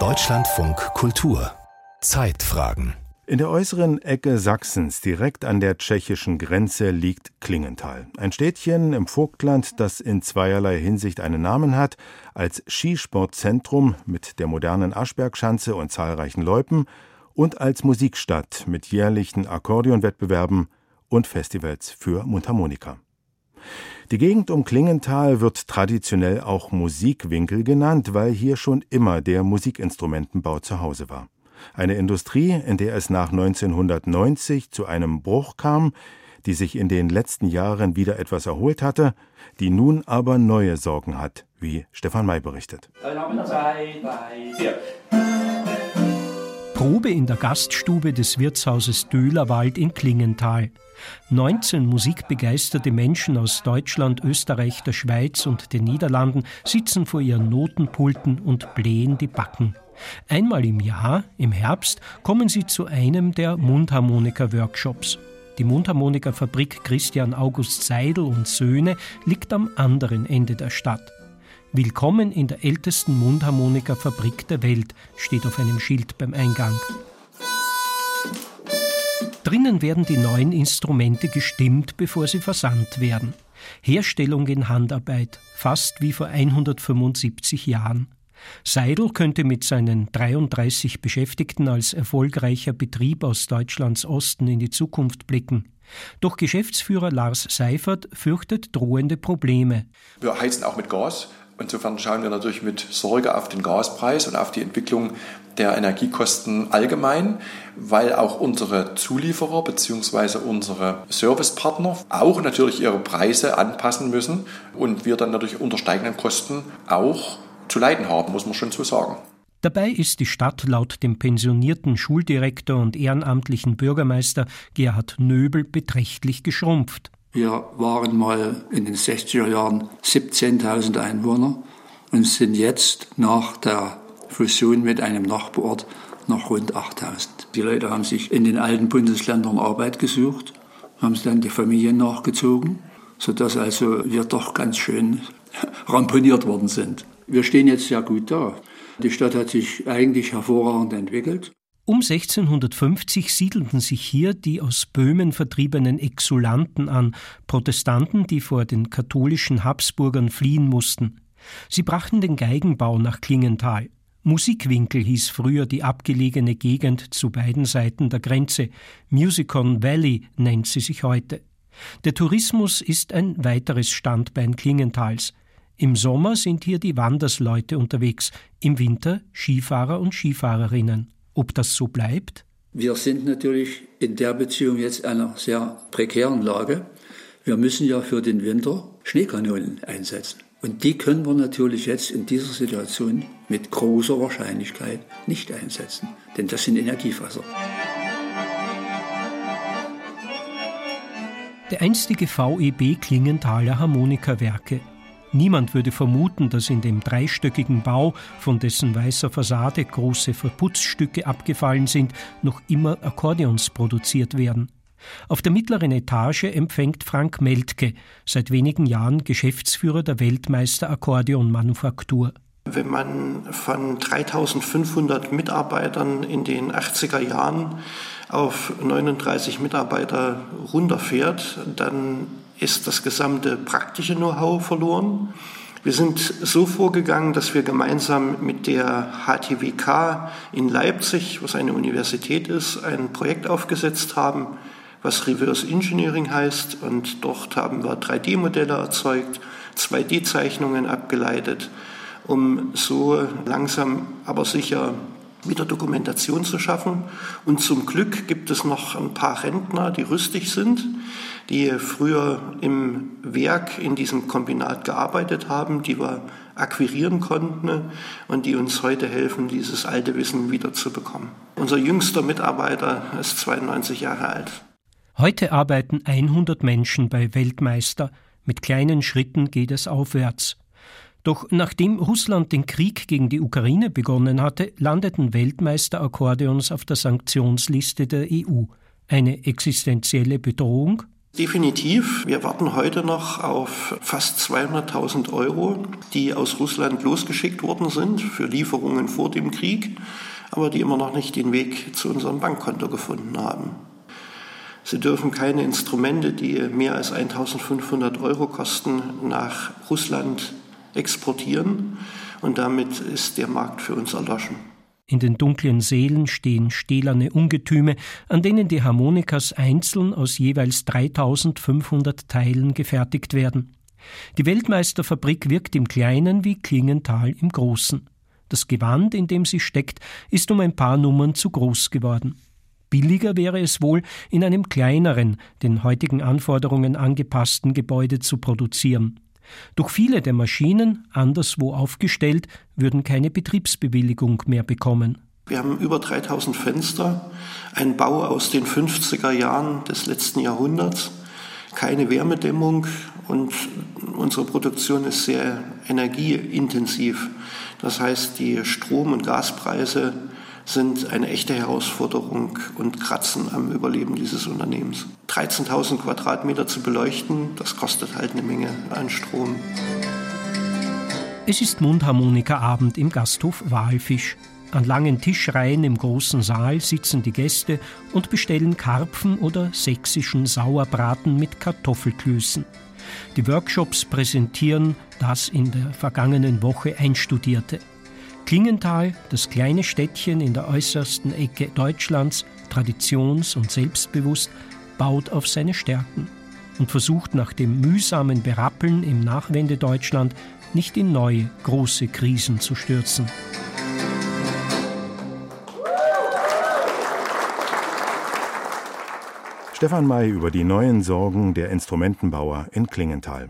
Deutschlandfunk Kultur Zeitfragen in der äußeren Ecke Sachsens, direkt an der tschechischen Grenze, liegt Klingenthal. Ein Städtchen im Vogtland, das in zweierlei Hinsicht einen Namen hat, als Skisportzentrum mit der modernen Aschbergschanze und zahlreichen Loipen und als Musikstadt mit jährlichen Akkordeonwettbewerben und Festivals für Mundharmonika. Die Gegend um Klingenthal wird traditionell auch Musikwinkel genannt, weil hier schon immer der Musikinstrumentenbau zu Hause war. Eine Industrie, in der es nach 1990 zu einem Bruch kam, die sich in den letzten Jahren wieder etwas erholt hatte, die nun aber neue Sorgen hat, wie Stefan May berichtet. Probe in der Gaststube des Wirtshauses Döhlerwald in Klingenthal. 19 musikbegeisterte Menschen aus Deutschland, Österreich, der Schweiz und den Niederlanden sitzen vor ihren Notenpulten und blähen die Backen. Einmal im Jahr, im Herbst, kommen sie zu einem der Mundharmonika-Workshops. Die Mundharmonika-Fabrik Christian August Seidel und Söhne liegt am anderen Ende der Stadt. Willkommen in der ältesten Mundharmonika-Fabrik der Welt, steht auf einem Schild beim Eingang. Drinnen werden die neuen Instrumente gestimmt, bevor sie versandt werden. Herstellung in Handarbeit, fast wie vor 175 Jahren. Seidel könnte mit seinen 33 Beschäftigten als erfolgreicher Betrieb aus Deutschlands Osten in die Zukunft blicken. Doch Geschäftsführer Lars Seifert fürchtet drohende Probleme. Wir heizen auch mit Gas. Insofern schauen wir natürlich mit Sorge auf den Gaspreis und auf die Entwicklung der Energiekosten allgemein, weil auch unsere Zulieferer bzw. unsere Servicepartner auch natürlich ihre Preise anpassen müssen und wir dann natürlich unter steigenden Kosten auch zu leiden haben, muss man schon so sagen. Dabei ist die Stadt laut dem pensionierten Schuldirektor und ehrenamtlichen Bürgermeister Gerhard Nöbel beträchtlich geschrumpft. Wir waren mal in den 60er Jahren 17.000 Einwohner und sind jetzt nach der Fusion mit einem Nachbarort noch rund 8.000. Die Leute haben sich in den alten Bundesländern Arbeit gesucht, haben dann die Familien nachgezogen, sodass also wir doch ganz schön ramponiert worden sind. Wir stehen jetzt sehr gut da. Die Stadt hat sich eigentlich hervorragend entwickelt. Um 1650 siedelten sich hier die aus Böhmen vertriebenen Exulanten an, Protestanten, die vor den katholischen Habsburgern fliehen mussten. Sie brachten den Geigenbau nach Klingenthal. Musikwinkel hieß früher die abgelegene Gegend zu beiden Seiten der Grenze. Musicon Valley nennt sie sich heute. Der Tourismus ist ein weiteres Standbein Klingenthals. Im Sommer sind hier die Wandersleute unterwegs, im Winter Skifahrer und Skifahrerinnen. Ob das so bleibt? Wir sind natürlich in der Beziehung jetzt in einer sehr prekären Lage. Wir müssen ja für den Winter Schneekanonen einsetzen. Und die können wir natürlich jetzt in dieser Situation mit großer Wahrscheinlichkeit nicht einsetzen, denn das sind Energiefasser. Der einstige VEB Klingenthaler Harmonikawerke Niemand würde vermuten, dass in dem dreistöckigen Bau, von dessen weißer Fassade große Verputzstücke abgefallen sind, noch immer Akkordeons produziert werden. Auf der mittleren Etage empfängt Frank Meltke, seit wenigen Jahren Geschäftsführer der Weltmeister Akkordeonmanufaktur. Wenn man von 3500 Mitarbeitern in den 80er Jahren auf 39 Mitarbeiter runterfährt, dann ist das gesamte praktische Know-how verloren. Wir sind so vorgegangen, dass wir gemeinsam mit der HTWK in Leipzig, was eine Universität ist, ein Projekt aufgesetzt haben, was Reverse Engineering heißt. Und dort haben wir 3D-Modelle erzeugt, 2D-Zeichnungen abgeleitet, um so langsam aber sicher wieder Dokumentation zu schaffen. Und zum Glück gibt es noch ein paar Rentner, die rüstig sind, die früher im Werk in diesem Kombinat gearbeitet haben, die wir akquirieren konnten und die uns heute helfen, dieses alte Wissen wieder zu bekommen. Unser jüngster Mitarbeiter ist 92 Jahre alt. Heute arbeiten 100 Menschen bei Weltmeister. Mit kleinen Schritten geht es aufwärts. Doch nachdem Russland den Krieg gegen die Ukraine begonnen hatte, landeten Weltmeister-Akkordeons auf der Sanktionsliste der EU. Eine existenzielle Bedrohung? Definitiv. Wir warten heute noch auf fast 200.000 Euro, die aus Russland losgeschickt worden sind für Lieferungen vor dem Krieg, aber die immer noch nicht den Weg zu unserem Bankkonto gefunden haben. Sie dürfen keine Instrumente, die mehr als 1500 Euro kosten, nach Russland exportieren und damit ist der Markt für uns erloschen. In den dunklen Seelen stehen stählerne Ungetüme, an denen die Harmonikas einzeln aus jeweils 3500 Teilen gefertigt werden. Die Weltmeisterfabrik wirkt im Kleinen wie Klingenthal im Großen. Das Gewand, in dem sie steckt, ist um ein paar Nummern zu groß geworden. Billiger wäre es wohl, in einem kleineren, den heutigen Anforderungen angepassten Gebäude zu produzieren. Doch viele der Maschinen, anderswo aufgestellt, würden keine Betriebsbewilligung mehr bekommen. Wir haben über 3000 Fenster, ein Bau aus den 50er Jahren des letzten Jahrhunderts, keine Wärmedämmung und unsere Produktion ist sehr energieintensiv. Das heißt, die Strom- und Gaspreise sind eine echte Herausforderung und kratzen am Überleben dieses Unternehmens. 13.000 Quadratmeter zu beleuchten, das kostet halt eine Menge an Strom. Es ist Mundharmonikaabend im Gasthof Walfisch. An langen Tischreihen im großen Saal sitzen die Gäste und bestellen Karpfen oder sächsischen Sauerbraten mit Kartoffelklößen. Die Workshops präsentieren das in der vergangenen Woche Einstudierte. Klingenthal, das kleine Städtchen in der äußersten Ecke Deutschlands, traditions- und selbstbewusst, baut auf seine Stärken und versucht nach dem mühsamen Berappeln im Nachwendedeutschland nicht in neue große Krisen zu stürzen. Stefan May über die neuen Sorgen der Instrumentenbauer in Klingenthal.